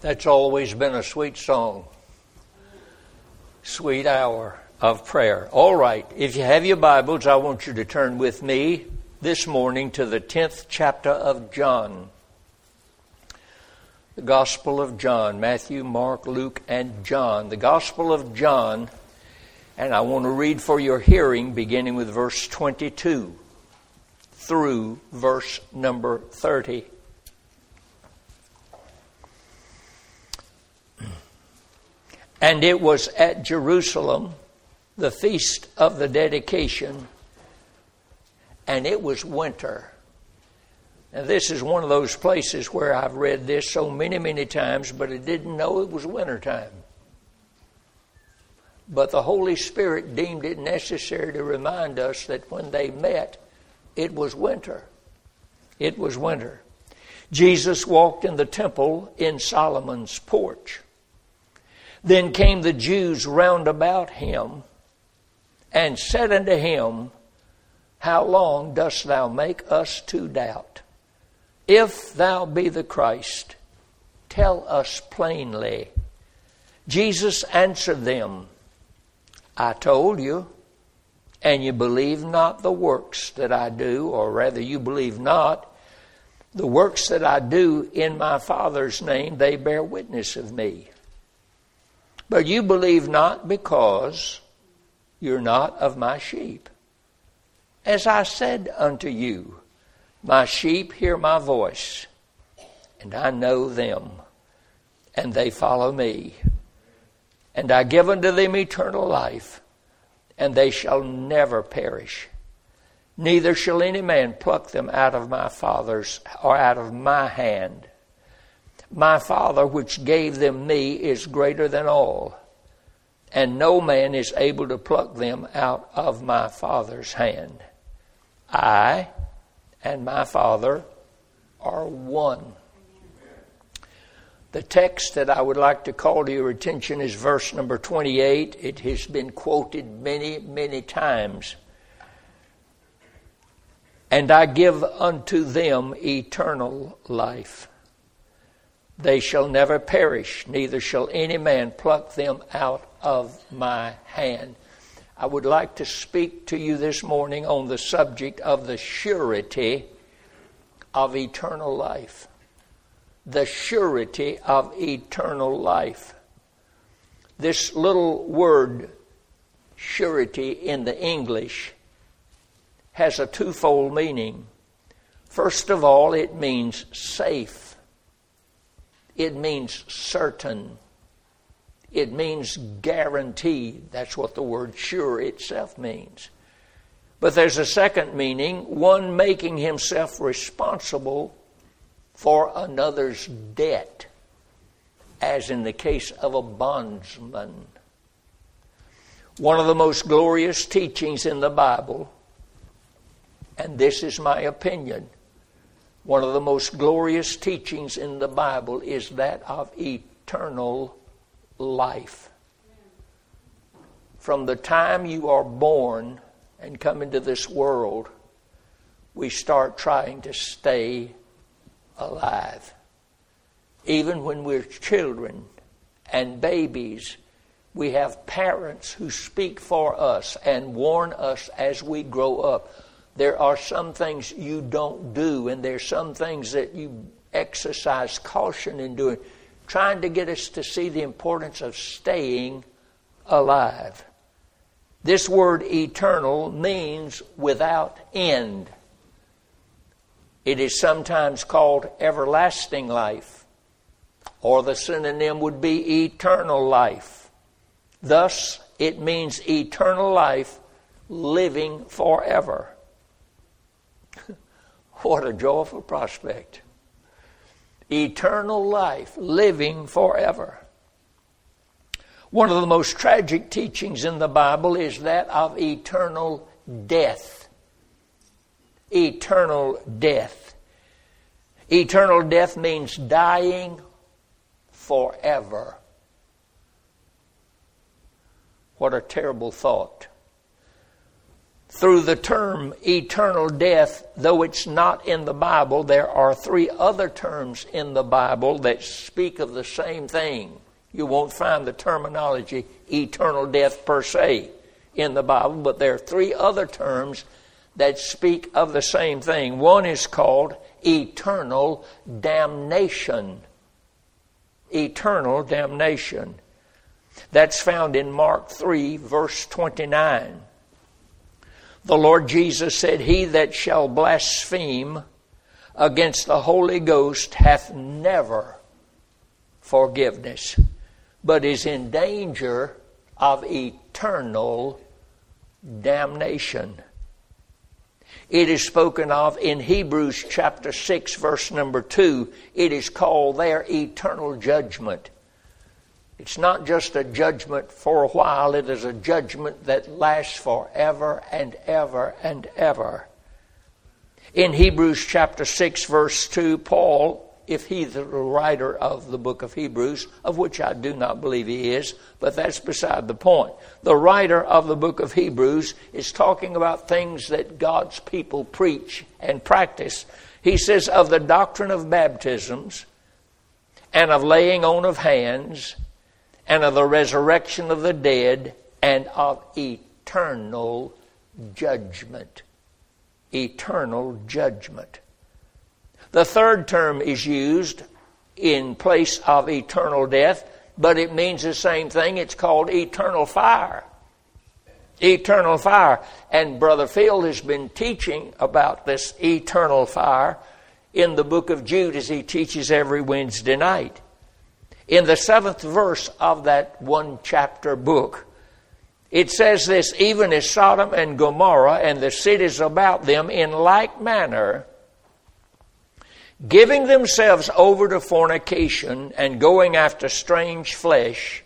That's always been a sweet song. Sweet hour of prayer. All right, if you have your Bibles, I want you to turn with me this morning to the 10th chapter of John. The Gospel of John Matthew, Mark, Luke, and John. The Gospel of John, and I want to read for your hearing beginning with verse 22 through verse number 30. And it was at Jerusalem, the feast of the dedication, and it was winter. Now, this is one of those places where I've read this so many, many times, but I didn't know it was wintertime. But the Holy Spirit deemed it necessary to remind us that when they met, it was winter. It was winter. Jesus walked in the temple in Solomon's porch. Then came the Jews round about him and said unto him, How long dost thou make us to doubt? If thou be the Christ, tell us plainly. Jesus answered them, I told you, and you believe not the works that I do, or rather, you believe not. The works that I do in my Father's name, they bear witness of me. But you believe not because you're not of my sheep. As I said unto you, my sheep hear my voice, and I know them, and they follow me. And I give unto them eternal life, and they shall never perish. Neither shall any man pluck them out of my Father's or out of my hand. My Father, which gave them me, is greater than all, and no man is able to pluck them out of my Father's hand. I and my Father are one. The text that I would like to call to your attention is verse number 28. It has been quoted many, many times. And I give unto them eternal life they shall never perish, neither shall any man pluck them out of my hand. I would like to speak to you this morning on the subject of the surety of eternal life. The surety of eternal life. This little word, surety, in the English has a twofold meaning. First of all, it means safe it means certain. It means guaranteed. That's what the word sure itself means. But there's a second meaning one making himself responsible for another's debt, as in the case of a bondsman. One of the most glorious teachings in the Bible, and this is my opinion, one of the most glorious teachings in the Bible is that of eternal life. From the time you are born and come into this world, we start trying to stay alive. Even when we're children and babies, we have parents who speak for us and warn us as we grow up there are some things you don't do, and there's some things that you exercise caution in doing, trying to get us to see the importance of staying alive. This word eternal means without end. It is sometimes called everlasting life, or the synonym would be eternal life. Thus, it means eternal life living forever. What a joyful prospect. Eternal life, living forever. One of the most tragic teachings in the Bible is that of eternal death. Eternal death. Eternal death means dying forever. What a terrible thought. Through the term eternal death, though it's not in the Bible, there are three other terms in the Bible that speak of the same thing. You won't find the terminology eternal death per se in the Bible, but there are three other terms that speak of the same thing. One is called eternal damnation. Eternal damnation. That's found in Mark 3, verse 29. The Lord Jesus said, He that shall blaspheme against the Holy Ghost hath never forgiveness, but is in danger of eternal damnation. It is spoken of in Hebrews chapter 6, verse number 2. It is called there eternal judgment. It's not just a judgment for a while, it is a judgment that lasts forever and ever and ever. In Hebrews chapter 6, verse 2, Paul if he's the writer of the book of Hebrews, of which I do not believe he is, but that's beside the point. The writer of the book of Hebrews is talking about things that God's people preach and practice. He says, of the doctrine of baptisms, and of laying on of hands, and of the resurrection of the dead, and of eternal judgment. Eternal judgment. The third term is used in place of eternal death, but it means the same thing. It's called eternal fire. Eternal fire. And Brother Field has been teaching about this eternal fire in the book of Jude as he teaches every Wednesday night. In the seventh verse of that one chapter book, it says this even as Sodom and Gomorrah and the cities about them in like manner giving themselves over to fornication and going after strange flesh,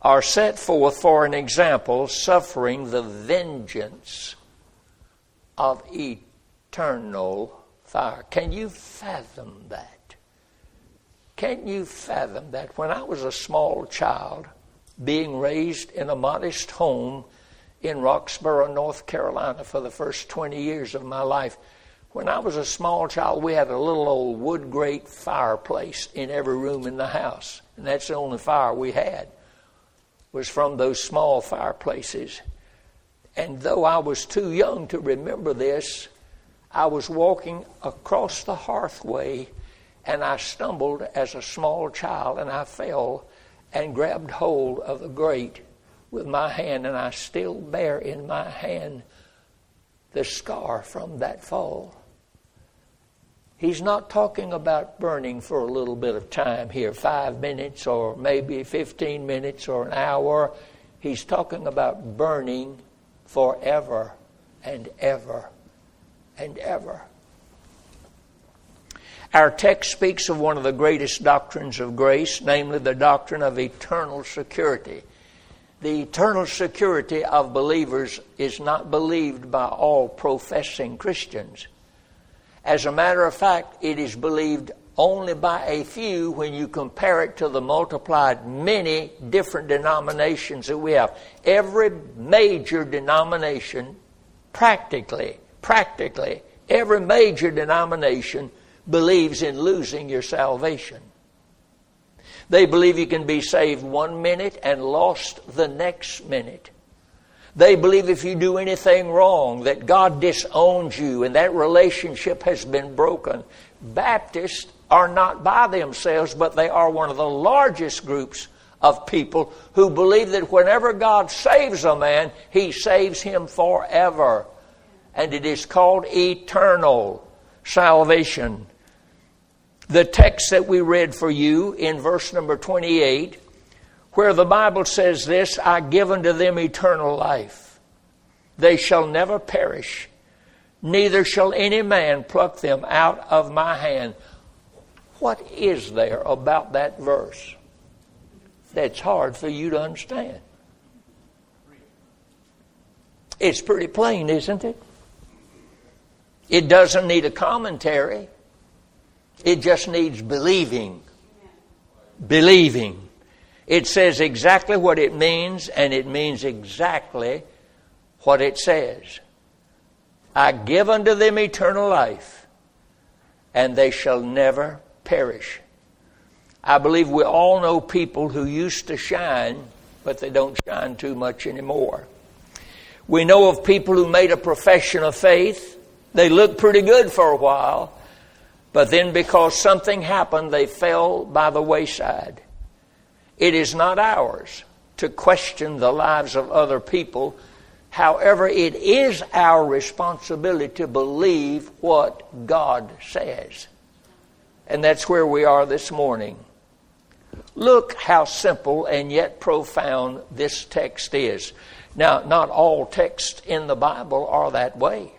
are set forth for an example, suffering the vengeance of eternal fire. Can you fathom that? Can you fathom that? When I was a small child, being raised in a modest home in Roxboro, North Carolina, for the first 20 years of my life, when I was a small child, we had a little old wood grate fireplace in every room in the house, and that's the only fire we had was from those small fireplaces. And though I was too young to remember this, I was walking across the hearthway and I stumbled as a small child and I fell and grabbed hold of the grate with my hand, and I still bear in my hand the scar from that fall. He's not talking about burning for a little bit of time here, five minutes or maybe 15 minutes or an hour. He's talking about burning forever and ever and ever. Our text speaks of one of the greatest doctrines of grace, namely the doctrine of eternal security. The eternal security of believers is not believed by all professing Christians. As a matter of fact, it is believed only by a few when you compare it to the multiplied many different denominations that we have. Every major denomination, practically, practically, every major denomination believes in losing your salvation. They believe you can be saved one minute and lost the next minute. They believe if you do anything wrong, that God disowns you and that relationship has been broken. Baptists are not by themselves, but they are one of the largest groups of people who believe that whenever God saves a man, he saves him forever. And it is called eternal salvation. The text that we read for you in verse number 28 where the Bible says this I give unto them eternal life. They shall never perish, neither shall any man pluck them out of my hand. What is there about that verse that's hard for you to understand? It's pretty plain, isn't it? It doesn't need a commentary. It just needs believing. Believing. It says exactly what it means, and it means exactly what it says. I give unto them eternal life, and they shall never perish. I believe we all know people who used to shine, but they don't shine too much anymore. We know of people who made a profession of faith. They looked pretty good for a while, but then because something happened, they fell by the wayside. It is not ours to question the lives of other people. However, it is our responsibility to believe what God says. And that's where we are this morning. Look how simple and yet profound this text is. Now, not all texts in the Bible are that way.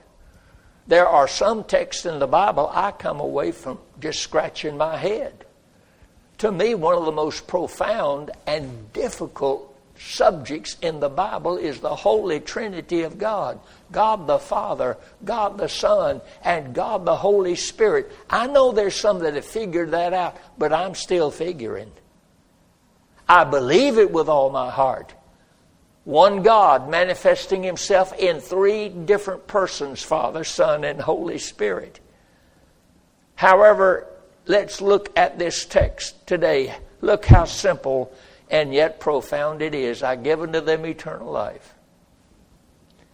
There are some texts in the Bible I come away from just scratching my head. To me, one of the most profound and difficult subjects in the Bible is the Holy Trinity of God God the Father, God the Son, and God the Holy Spirit. I know there's some that have figured that out, but I'm still figuring. I believe it with all my heart. One God manifesting Himself in three different persons Father, Son, and Holy Spirit. However, let's look at this text today. Look how simple and yet profound it is. I give unto them eternal life,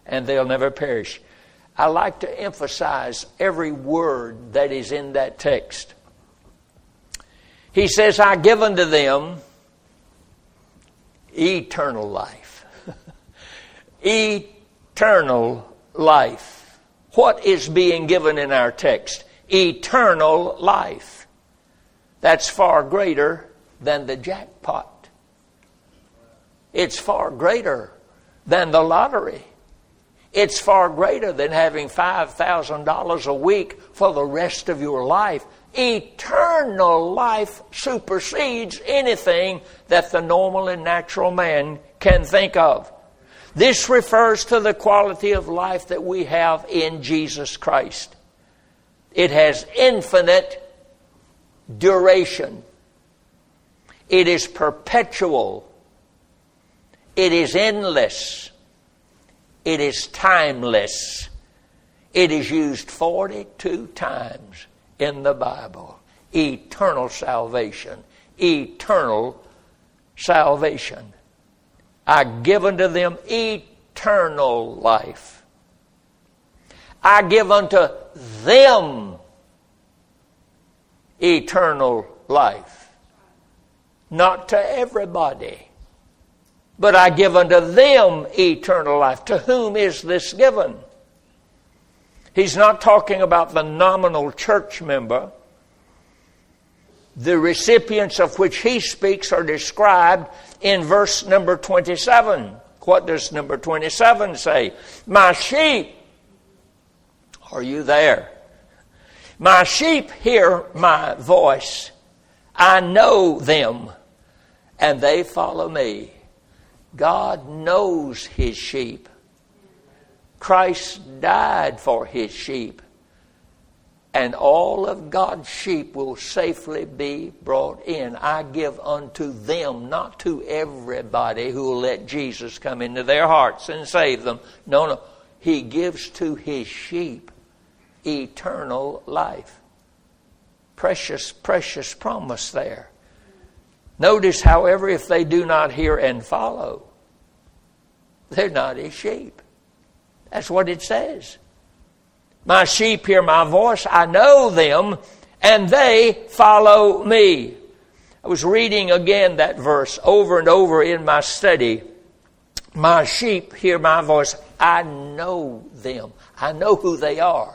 and they'll never perish. I like to emphasize every word that is in that text. He says, I give unto them eternal life. Eternal life. What is being given in our text? Eternal life. That's far greater than the jackpot. It's far greater than the lottery. It's far greater than having $5,000 a week for the rest of your life. Eternal life supersedes anything that the normal and natural man can think of. This refers to the quality of life that we have in Jesus Christ. It has infinite duration. It is perpetual. It is endless. It is timeless. It is used 42 times in the Bible. Eternal salvation. Eternal salvation. I give unto them eternal life. I give unto them eternal life. Not to everybody but I give unto them eternal life. To whom is this given? He's not talking about the nominal church member. The recipients of which he speaks are described in verse number 27. What does number 27 say? My sheep, are you there? My sheep hear my voice. I know them, and they follow me. God knows his sheep. Christ died for his sheep. And all of God's sheep will safely be brought in. I give unto them, not to everybody who will let Jesus come into their hearts and save them. No, no. He gives to his sheep eternal life. Precious, precious promise there. Notice, however, if they do not hear and follow, they're not his sheep. That's what it says. My sheep hear my voice, I know them, and they follow me. I was reading again that verse over and over in my study. My sheep hear my voice, I know them, I know who they are.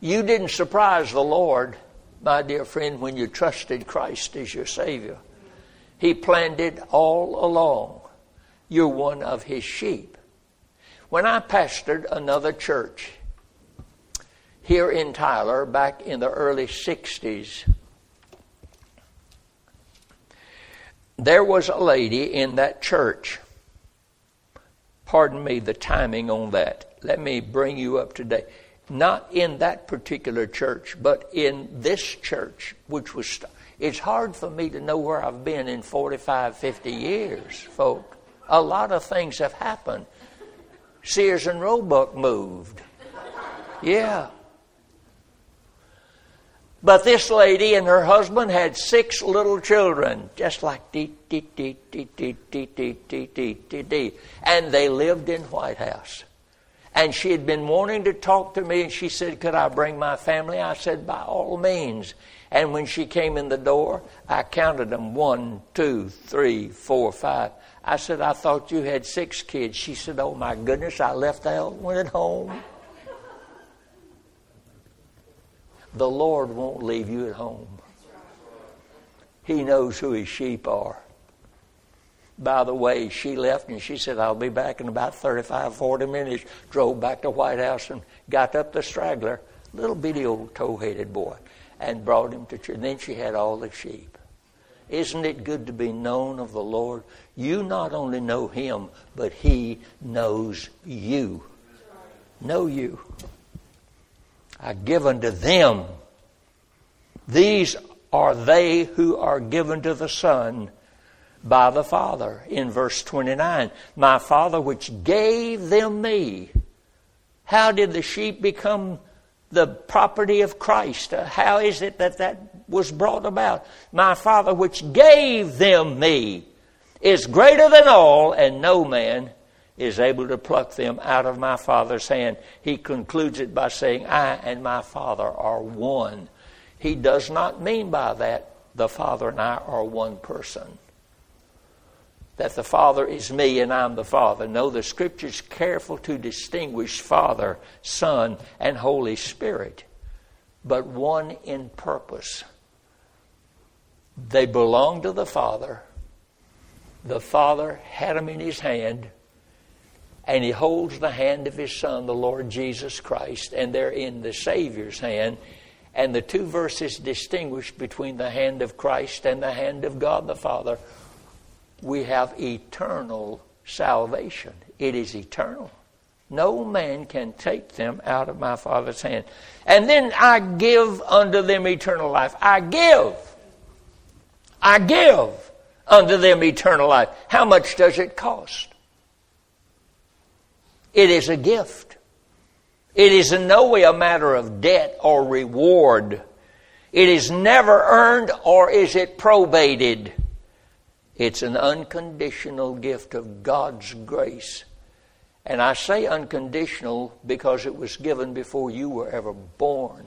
You didn't surprise the Lord my dear friend, when you trusted Christ as your Savior. He planned it all along. You're one of His sheep. When I pastored another church here in Tyler back in the early 60s, there was a lady in that church. Pardon me the timing on that. Let me bring you up to date not in that particular church, but in this church, which was. It's hard for me to know where I've been in 45, 50 years, folk. A lot of things have happened. Sears and Roebuck moved. Yeah. But this lady and her husband had six little children, just like dee dee dee dee dee dee dee dee dee dee dee. And they lived in White House. And she had been wanting to talk to me, and she said, Could I bring my family? I said, By all means. And when she came in the door, I counted them one, two, three, four, five. I said, I thought you had six kids. She said, Oh my goodness, I left out, went home. The Lord won't leave you at home. He knows who his sheep are. By the way, she left and she said, I'll be back in about 35, 40 minutes. Drove back to White House and got up the straggler, little bitty old tow headed boy, and brought him to church. Then she had all the sheep. Isn't it good to be known of the Lord? You not only know Him, but He knows you. Know you. I give unto them. These are they who are given to the Son by the Father. In verse 29, my Father which gave them me. How did the sheep become the property of Christ? How is it that that was brought about? My Father which gave them me is greater than all, and no man is able to pluck them out of my Father's hand. He concludes it by saying, I and my Father are one. He does not mean by that the Father and I are one person. That the Father is me and I'm the Father. No, the Scripture's careful to distinguish Father, Son, and Holy Spirit, but one in purpose. They belong to the Father. The Father had them in His hand and he holds the hand of his son, the Lord Jesus Christ, and they're in the Savior's hand. And the two verses distinguish between the hand of Christ and the hand of God the Father. We have eternal salvation. It is eternal. No man can take them out of my Father's hand. And then I give unto them eternal life. I give. I give unto them eternal life. How much does it cost? It is a gift. It is in no way a matter of debt or reward. It is never earned or is it probated. It's an unconditional gift of God's grace. And I say unconditional because it was given before you were ever born.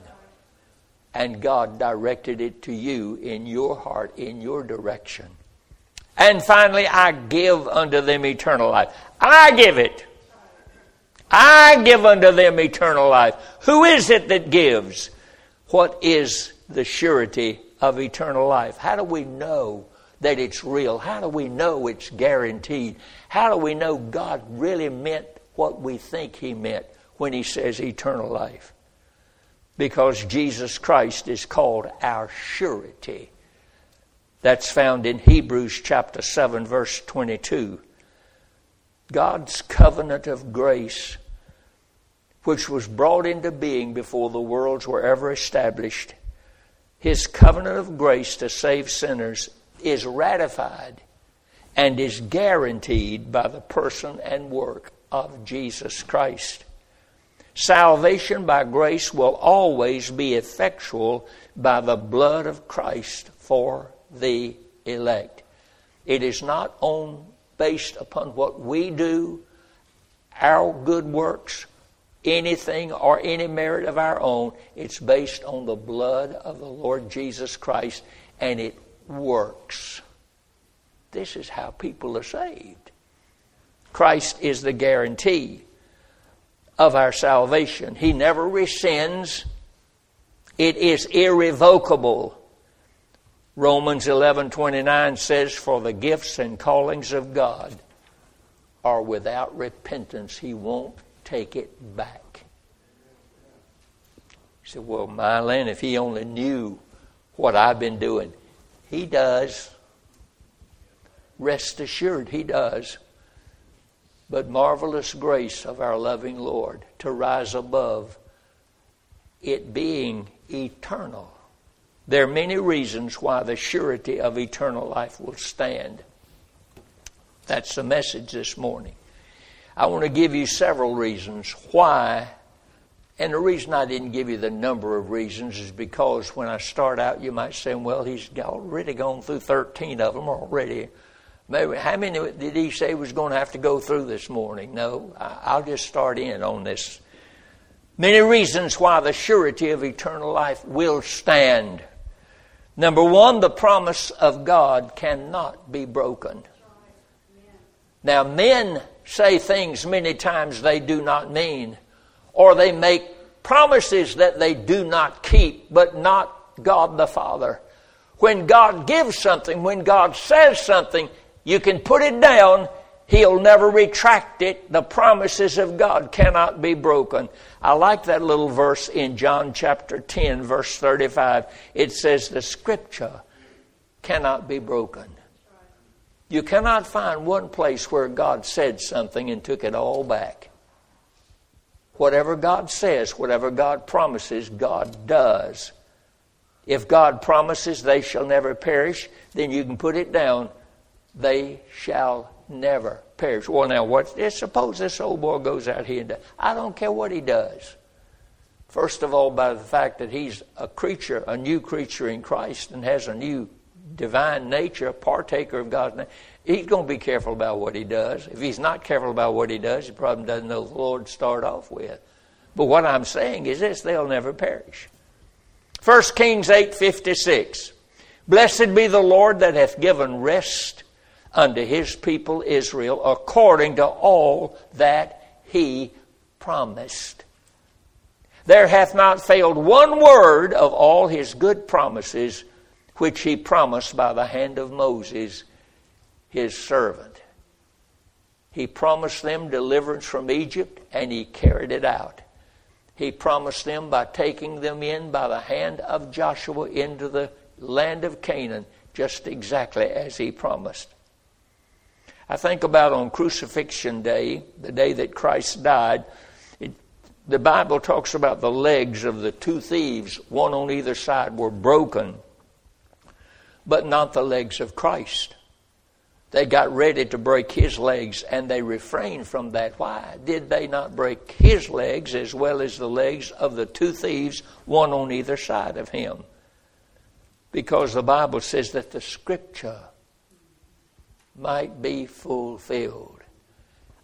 And God directed it to you in your heart, in your direction. And finally, I give unto them eternal life. I give it. I give unto them eternal life. Who is it that gives? What is the surety of eternal life? How do we know that it's real? How do we know it's guaranteed? How do we know God really meant what we think He meant when He says eternal life? Because Jesus Christ is called our surety. That's found in Hebrews chapter 7, verse 22. God's covenant of grace, which was brought into being before the worlds were ever established, his covenant of grace to save sinners is ratified and is guaranteed by the person and work of Jesus Christ. Salvation by grace will always be effectual by the blood of Christ for the elect. It is not on based upon what we do, our good works, anything or any merit of our own. It's based on the blood of the Lord Jesus Christ, and it works. This is how people are saved. Christ is the guarantee of our salvation. He never rescinds. It is irrevocable. Romans 11:29 says for the gifts and callings of God are without repentance he won't take it back. He said, "Well, Mylon, if he only knew what I've been doing, he does. Rest assured he does. But marvelous grace of our loving Lord to rise above it being eternal there are many reasons why the surety of eternal life will stand. That's the message this morning. I want to give you several reasons why. And the reason I didn't give you the number of reasons is because when I start out, you might say, well, he's already gone through 13 of them already. Maybe, how many did he say was going to have to go through this morning? No, I'll just start in on this. Many reasons why the surety of eternal life will stand. Number one, the promise of God cannot be broken. Now, men say things many times they do not mean, or they make promises that they do not keep, but not God the Father. When God gives something, when God says something, you can put it down. He'll never retract it. The promises of God cannot be broken. I like that little verse in John chapter 10, verse 35. It says, The scripture cannot be broken. You cannot find one place where God said something and took it all back. Whatever God says, whatever God promises, God does. If God promises they shall never perish, then you can put it down. They shall never perish. Well, now, what? Suppose this old boy goes out here and. I don't care what he does. First of all, by the fact that he's a creature, a new creature in Christ, and has a new divine nature, a partaker of God's name, he's going to be careful about what he does. If he's not careful about what he does, he probably doesn't know the Lord to start off with. But what I'm saying is this they'll never perish. 1 Kings 8:56 Blessed be the Lord that hath given rest unto his people Israel according to all that he promised. There hath not failed one word of all his good promises which he promised by the hand of Moses, his servant. He promised them deliverance from Egypt, and he carried it out. He promised them by taking them in by the hand of Joshua into the land of Canaan, just exactly as he promised. I think about on Crucifixion Day, the day that Christ died, it, the Bible talks about the legs of the two thieves, one on either side, were broken but not the legs of Christ. They got ready to break his legs and they refrained from that. Why did they not break his legs as well as the legs of the two thieves, one on either side of him? Because the Bible says that the scripture might be fulfilled.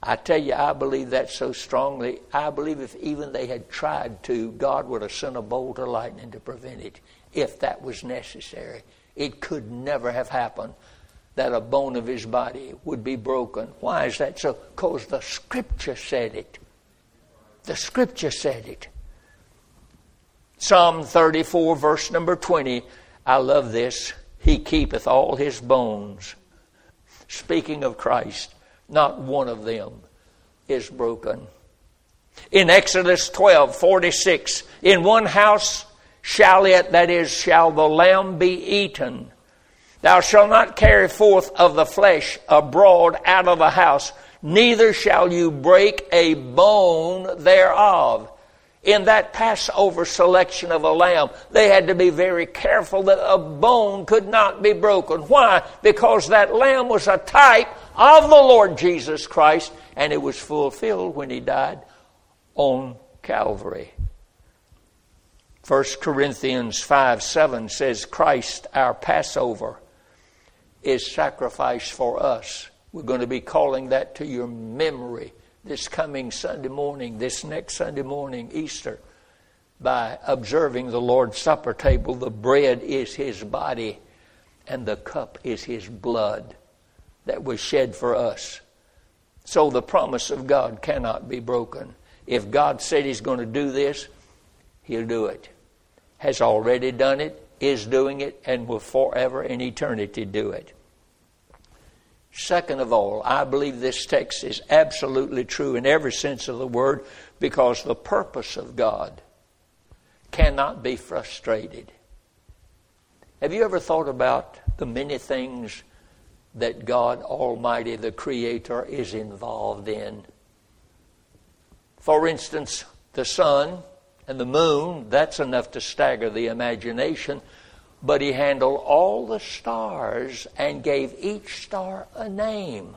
I tell you, I believe that so strongly. I believe if even they had tried to, God would have sent a bolt of lightning to prevent it if that was necessary. It could never have happened that a bone of his body would be broken. Why is that so? Because the Scripture said it. The Scripture said it. Psalm 34, verse number 20. I love this. He keepeth all his bones. Speaking of Christ, not one of them is broken. In Exodus 12, 46, in one house shall it, that is, shall the lamb be eaten. Thou shalt not carry forth of the flesh abroad out of the house, neither shall you break a bone thereof. In that Passover selection of a lamb, they had to be very careful that a bone could not be broken. Why? Because that lamb was a type of the Lord Jesus Christ, and it was fulfilled when he died on Calvary. 1 Corinthians 5 7 says, Christ, our Passover, is sacrificed for us. We're going to be calling that to your memory this coming Sunday morning, this next Sunday morning, Easter, by observing the Lord's Supper table. The bread is His body, and the cup is His blood that was shed for us. So the promise of God cannot be broken. If God said He's going to do this, He'll do it has already done it, is doing it, and will forever in eternity do it. Second of all, I believe this text is absolutely true in every sense of the word because the purpose of God cannot be frustrated. Have you ever thought about the many things that God Almighty, the Creator, is involved in? For instance, the sun and the moon, that's enough to stagger the imagination. But he handled all the stars and gave each star a name.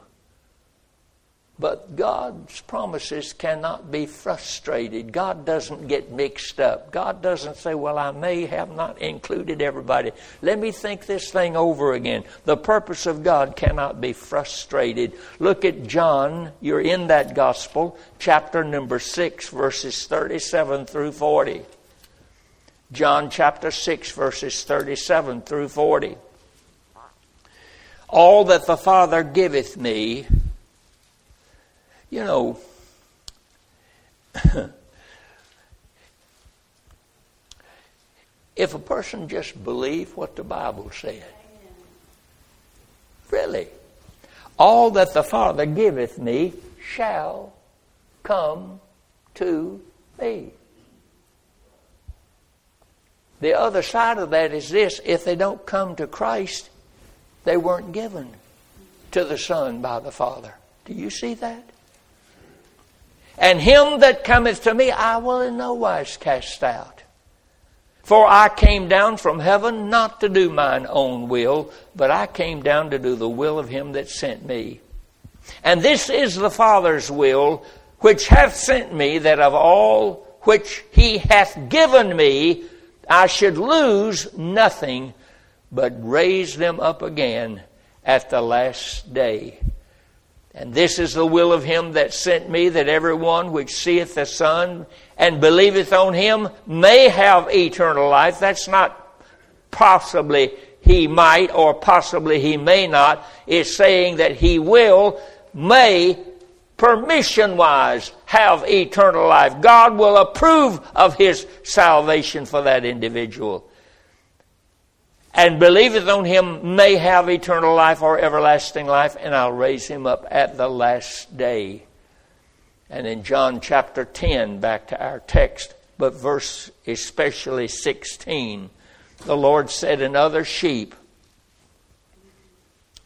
But God's promises cannot be frustrated. God doesn't get mixed up. God doesn't say, Well, I may have not included everybody. Let me think this thing over again. The purpose of God cannot be frustrated. Look at John. You're in that gospel, chapter number 6, verses 37 through 40. John chapter 6, verses 37 through 40. All that the Father giveth me, you know, if a person just believed what the Bible said, really, all that the Father giveth me shall come to me. The other side of that is this if they don't come to Christ, they weren't given to the Son by the Father. Do you see that? And him that cometh to me, I will in no wise cast out. For I came down from heaven not to do mine own will, but I came down to do the will of him that sent me. And this is the Father's will, which hath sent me, that of all which he hath given me, I should lose nothing, but raise them up again at the last day. And this is the will of him that sent me, that every one which seeth the Son and believeth on him may have eternal life. That's not possibly he might or possibly he may not. It's saying that he will, may, permission wise, have eternal life. God will approve of his salvation for that individual and believeth on him may have eternal life or everlasting life, and I'll raise him up at the last day. And in John chapter 10, back to our text, but verse especially 16, the Lord said, And other sheep,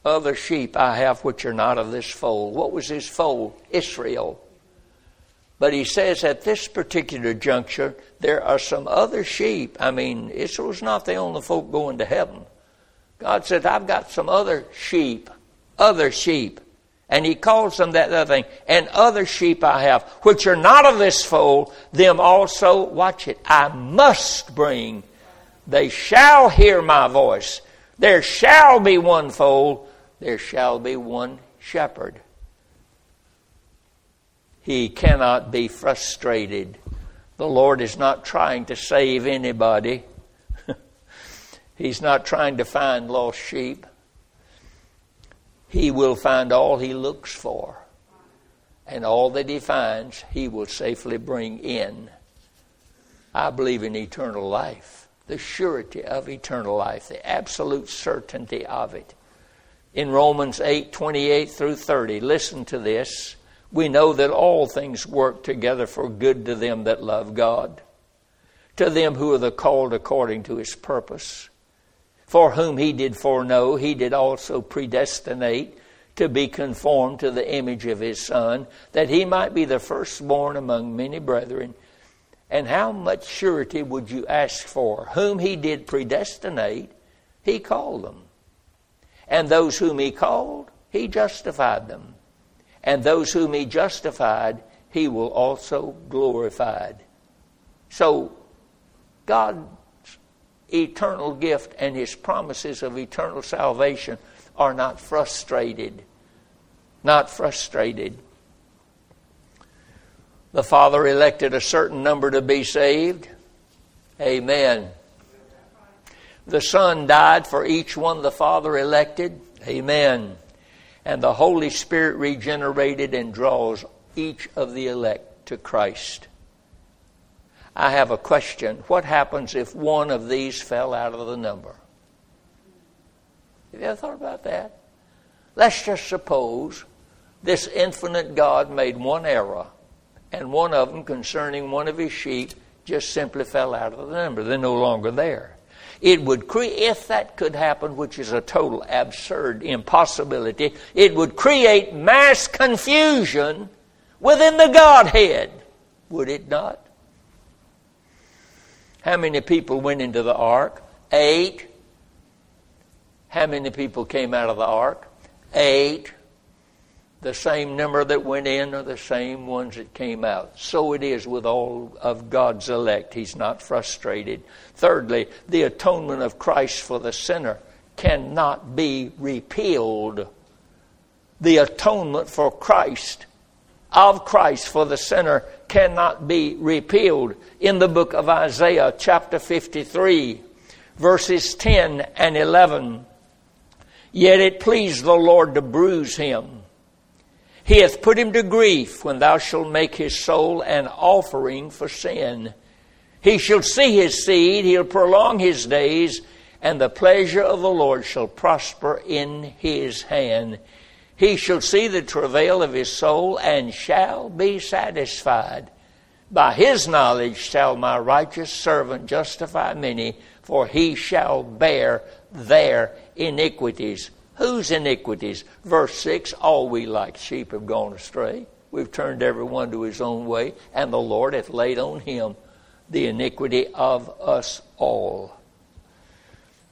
other sheep I have which are not of this fold. What was his fold? Israel. But he says at this particular juncture, there are some other sheep. I mean, Israel's not the only folk going to heaven. God said, I've got some other sheep, other sheep. And he calls them that other thing. And other sheep I have, which are not of this fold, them also, watch it, I must bring. They shall hear my voice. There shall be one fold, there shall be one shepherd. He cannot be frustrated. The Lord is not trying to save anybody. He's not trying to find lost sheep. He will find all he looks for. And all that he finds, he will safely bring in. I believe in eternal life, the surety of eternal life, the absolute certainty of it. In Romans 8 28 through 30, listen to this we know that all things work together for good to them that love God, to them who are the called according to his purpose. For whom he did foreknow, he did also predestinate to be conformed to the image of his Son, that he might be the firstborn among many brethren. And how much surety would you ask for? Whom he did predestinate, he called them. And those whom he called, he justified them. And those whom he justified, he will also glorified. So, God's eternal gift and his promises of eternal salvation are not frustrated. Not frustrated. The Father elected a certain number to be saved. Amen. The Son died for each one the Father elected. Amen and the Holy Spirit regenerated and draws each of the elect to Christ. I have a question. What happens if one of these fell out of the number? Have you ever thought about that? Let's just suppose this infinite God made one error, and one of them concerning one of his sheep just simply fell out of the number. They're no longer there. It would create, if that could happen, which is a total absurd impossibility, it would create mass confusion within the Godhead. Would it not? How many people went into the ark? Eight. How many people came out of the ark? Eight. The same number that went in are the same ones that came out. So it is with all of God's elect. He's not frustrated. Thirdly, the atonement of Christ for the sinner cannot be repealed. The atonement for Christ, of Christ for the sinner, cannot be repealed. In the book of Isaiah, chapter 53, verses 10 and 11, Yet it pleased the Lord to bruise him he hath put him to grief when thou shalt make his soul an offering for sin. He shall see his seed, he'll prolong his days, and the pleasure of the Lord shall prosper in his hand. He shall see the travail of his soul and shall be satisfied. By his knowledge shall my righteous servant justify many, for he shall bear their iniquities. Whose iniquities? Verse 6 All we like sheep have gone astray. We've turned every one to his own way, and the Lord hath laid on him the iniquity of us all.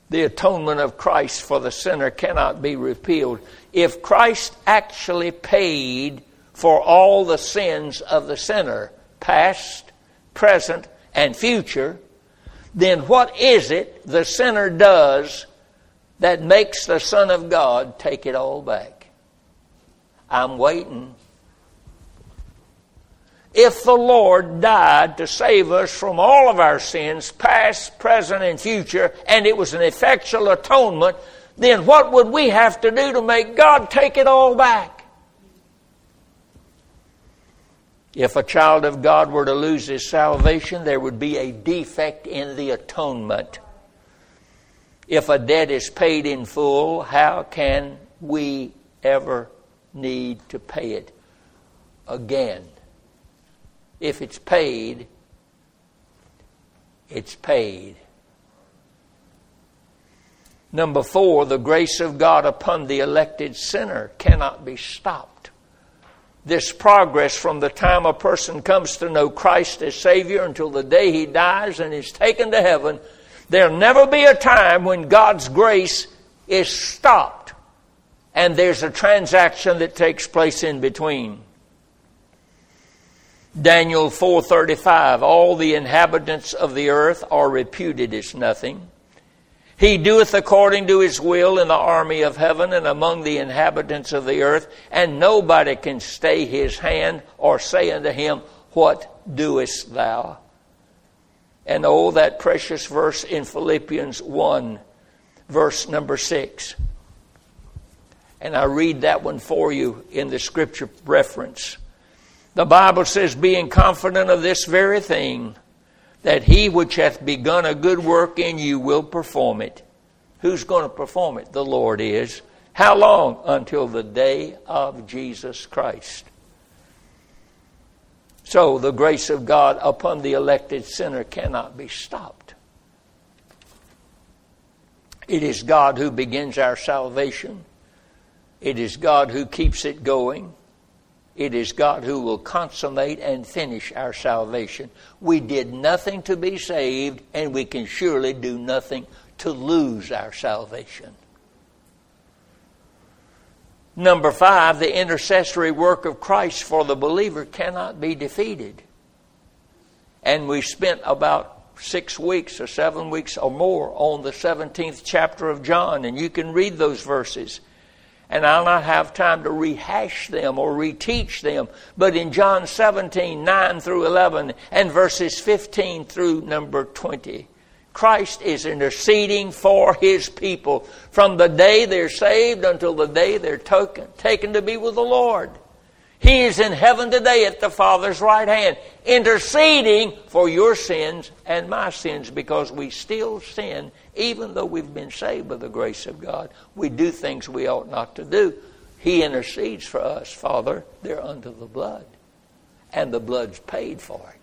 The atonement of Christ for the sinner cannot be repealed. If Christ actually paid for all the sins of the sinner, past, present, and future, then what is it the sinner does that makes the Son of God take it all back. I'm waiting. If the Lord died to save us from all of our sins, past, present, and future, and it was an effectual atonement, then what would we have to do to make God take it all back? If a child of God were to lose his salvation, there would be a defect in the atonement. If a debt is paid in full, how can we ever need to pay it again? If it's paid, it's paid. Number four, the grace of God upon the elected sinner cannot be stopped. This progress from the time a person comes to know Christ as Savior until the day he dies and is taken to heaven There'll never be a time when God's grace is stopped and there's a transaction that takes place in between. Daniel 4:35 All the inhabitants of the earth are reputed as nothing. He doeth according to his will in the army of heaven and among the inhabitants of the earth, and nobody can stay his hand or say unto him, What doest thou? And oh, that precious verse in Philippians 1, verse number 6. And I read that one for you in the scripture reference. The Bible says, being confident of this very thing, that he which hath begun a good work in you will perform it. Who's going to perform it? The Lord is. How long? Until the day of Jesus Christ. So the grace of God upon the elected sinner cannot be stopped. It is God who begins our salvation. It is God who keeps it going. It is God who will consummate and finish our salvation. We did nothing to be saved, and we can surely do nothing to lose our salvation. Number five, the intercessory work of Christ for the believer cannot be defeated. And we spent about six weeks or seven weeks or more on the 17th chapter of John, and you can read those verses. And I'll not have time to rehash them or reteach them. But in John 17, 9 through 11, and verses 15 through number 20, Christ is interceding for his people from the day they're saved until the day they're taken, taken to be with the Lord. He is in heaven today at the Father's right hand, interceding for your sins and my sins because we still sin even though we've been saved by the grace of God. We do things we ought not to do. He intercedes for us. Father, they're under the blood, and the blood's paid for it.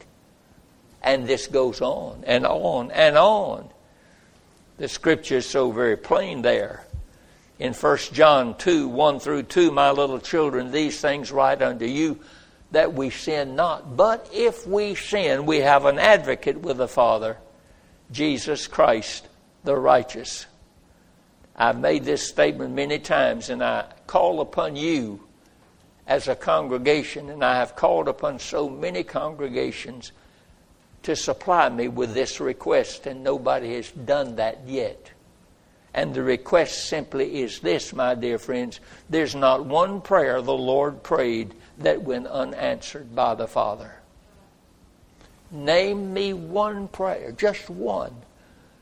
And this goes on and on and on. The scripture is so very plain there. In 1 John 2 1 through 2, my little children, these things write unto you that we sin not. But if we sin, we have an advocate with the Father, Jesus Christ the righteous. I've made this statement many times, and I call upon you as a congregation, and I have called upon so many congregations to supply me with this request, and nobody has done that yet. And the request simply is this, my dear friends there's not one prayer the Lord prayed that went unanswered by the Father. Name me one prayer, just one,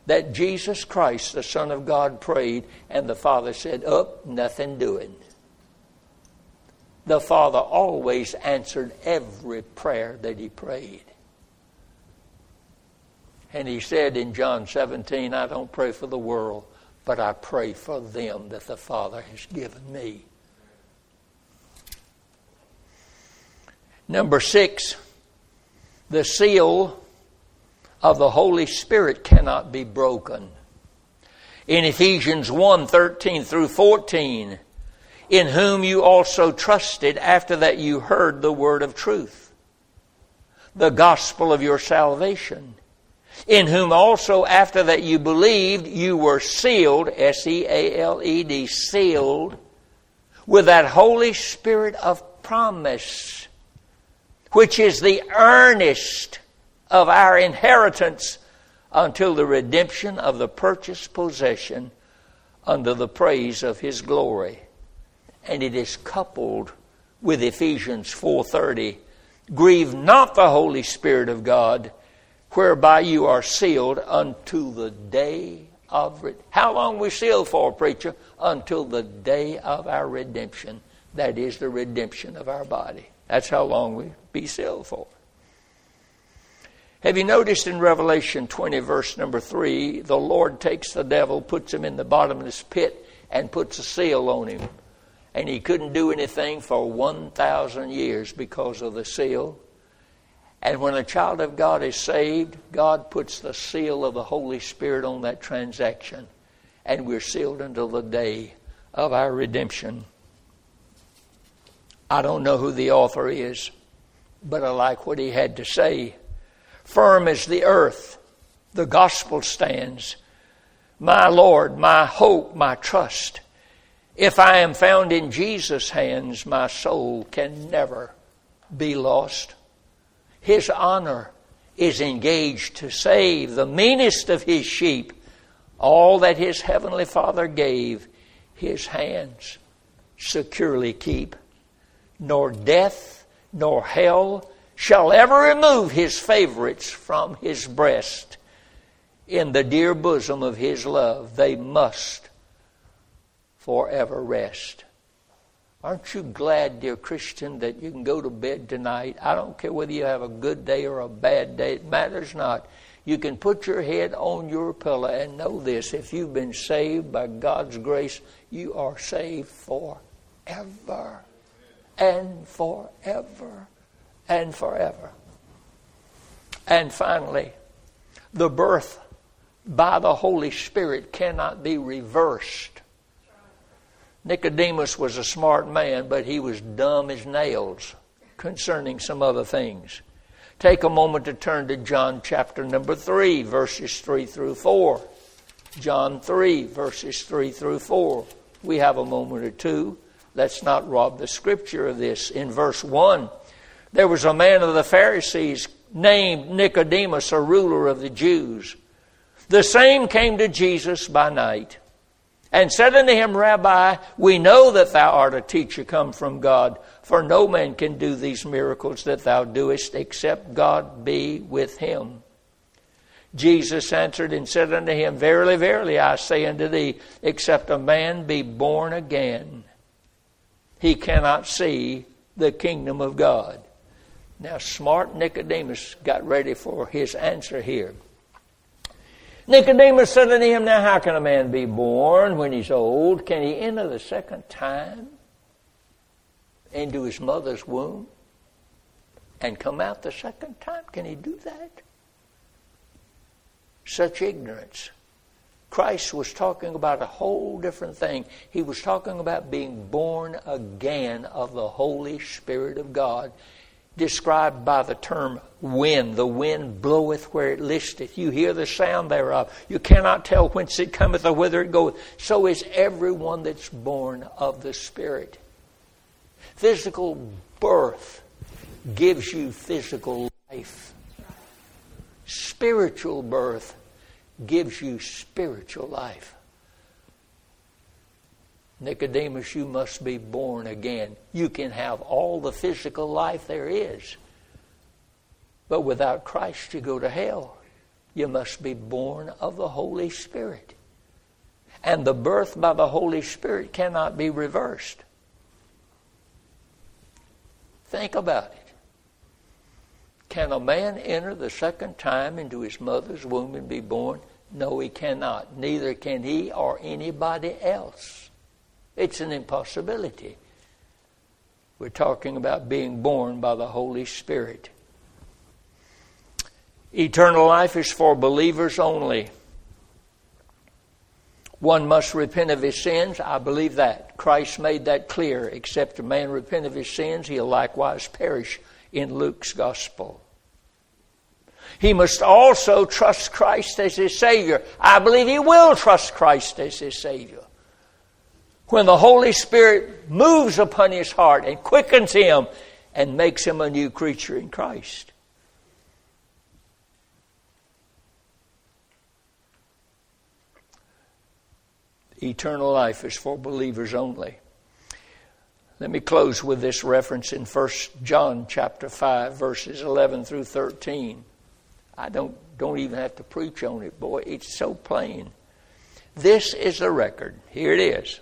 that Jesus Christ, the Son of God, prayed, and the Father said, Up, nothing doing. The Father always answered every prayer that he prayed. And he said in John 17, I don't pray for the world, but I pray for them that the Father has given me. Number six, the seal of the Holy Spirit cannot be broken. In Ephesians 1 13 through 14, in whom you also trusted after that you heard the word of truth, the gospel of your salvation in whom also after that you believed, you were sealed, S E A L E D, sealed, with that Holy Spirit of promise, which is the earnest of our inheritance until the redemption of the purchased possession under the praise of his glory. And it is coupled with Ephesians 4:30, grieve not the Holy Spirit of God whereby you are sealed unto the day of re- how long we sealed for preacher? Until the day of our redemption that is the redemption of our body. That's how long we be sealed for. Have you noticed in revelation 20 verse number 3 the lord takes the devil puts him in the bottomless pit and puts a seal on him? And he couldn't do anything for 1000 years because of the seal and when a child of God is saved, God puts the seal of the Holy Spirit on that transaction. And we're sealed until the day of our redemption. I don't know who the author is, but I like what he had to say. Firm as the earth, the gospel stands. My Lord, my hope, my trust. If I am found in Jesus' hands, my soul can never be lost. His honor is engaged to save the meanest of his sheep. All that his heavenly Father gave, his hands securely keep. Nor death nor hell shall ever remove his favorites from his breast. In the dear bosom of his love, they must forever rest. Aren't you glad, dear Christian, that you can go to bed tonight? I don't care whether you have a good day or a bad day, it matters not. You can put your head on your pillow and know this if you've been saved by God's grace, you are saved forever and forever and forever. And finally, the birth by the Holy Spirit cannot be reversed. Nicodemus was a smart man, but he was dumb as nails concerning some other things. Take a moment to turn to John chapter number 3, verses 3 through 4. John 3, verses 3 through 4. We have a moment or two. Let's not rob the scripture of this. In verse 1, there was a man of the Pharisees named Nicodemus, a ruler of the Jews. The same came to Jesus by night and said unto him, Rabbi, we know that thou art a teacher come from God, for no man can do these miracles that thou doest except God be with him. Jesus answered and said unto him, Verily, verily, I say unto thee, except a man be born again, he cannot see the kingdom of God. Now, smart Nicodemus got ready for his answer here. Nicodemus said unto him, Now how can a man be born when he's old? Can he enter the second time into his mother's womb and come out the second time? Can he do that? Such ignorance. Christ was talking about a whole different thing. He was talking about being born again of the Holy Spirit of God described by the term wind. The wind bloweth where it listeth. You hear the sound thereof. You cannot tell whence it cometh or whither it goeth. So is everyone that's born of the Spirit. Physical birth gives you physical life. Spiritual birth gives you spiritual life. Nicodemus, you must be born again. You can have all the physical life there is, but without Christ, you go to hell. You must be born of the Holy Spirit. And the birth by the Holy Spirit cannot be reversed. Think about it. Can a man enter the second time into his mother's womb and be born? No, he cannot. Neither can he or anybody else. It's an impossibility. We're talking about being born by the Holy Spirit. Eternal life is for believers only. One must repent of his sins. I believe that. Christ made that clear. Except a man repent of his sins, he'll likewise perish in Luke's gospel. He must also trust Christ as his Savior. I believe he will trust Christ as his Savior. When the Holy Spirit moves upon his heart and quickens him and makes him a new creature in Christ. eternal life is for believers only. Let me close with this reference in 1 John chapter 5 verses 11 through 13. I don't don't even have to preach on it, boy, it's so plain. This is a record. Here it is.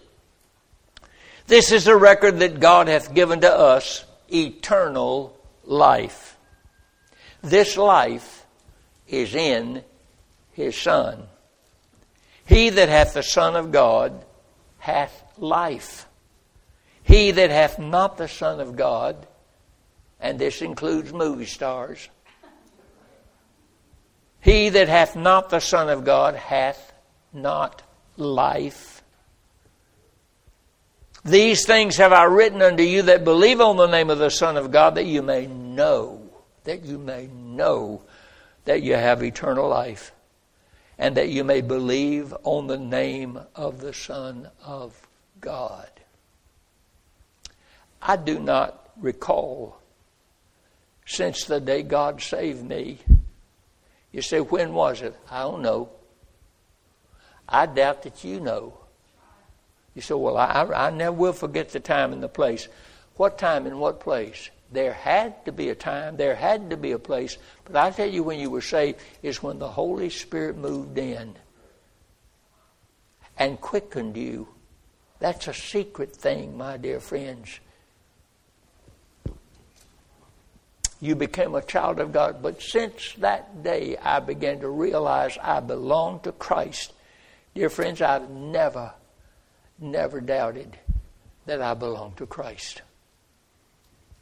This is a record that God hath given to us eternal life. This life is in his son. He that hath the Son of God hath life. He that hath not the Son of God, and this includes movie stars, he that hath not the Son of God hath not life. These things have I written unto you that believe on the name of the Son of God, that you may know, that you may know that you have eternal life and that you may believe on the name of the Son of God. I do not recall since the day God saved me. You say, when was it? I don't know. I doubt that you know. You say, well, I, I never will forget the time and the place. What time and what place? There had to be a time, there had to be a place. But I tell you, when you were saved, is when the Holy Spirit moved in and quickened you. That's a secret thing, my dear friends. You became a child of God. But since that day, I began to realize I belong to Christ. Dear friends, I've never, never doubted that I belong to Christ.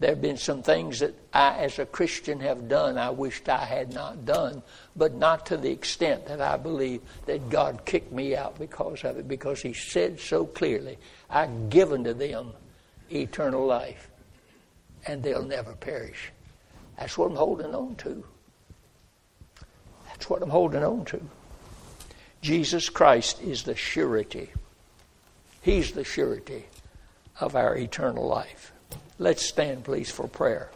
There have been some things that I, as a Christian, have done I wished I had not done, but not to the extent that I believe that God kicked me out because of it, because He said so clearly, I've given to them eternal life, and they'll never perish. That's what I'm holding on to. That's what I'm holding on to. Jesus Christ is the surety. He's the surety of our eternal life. Let's stand, please, for prayer.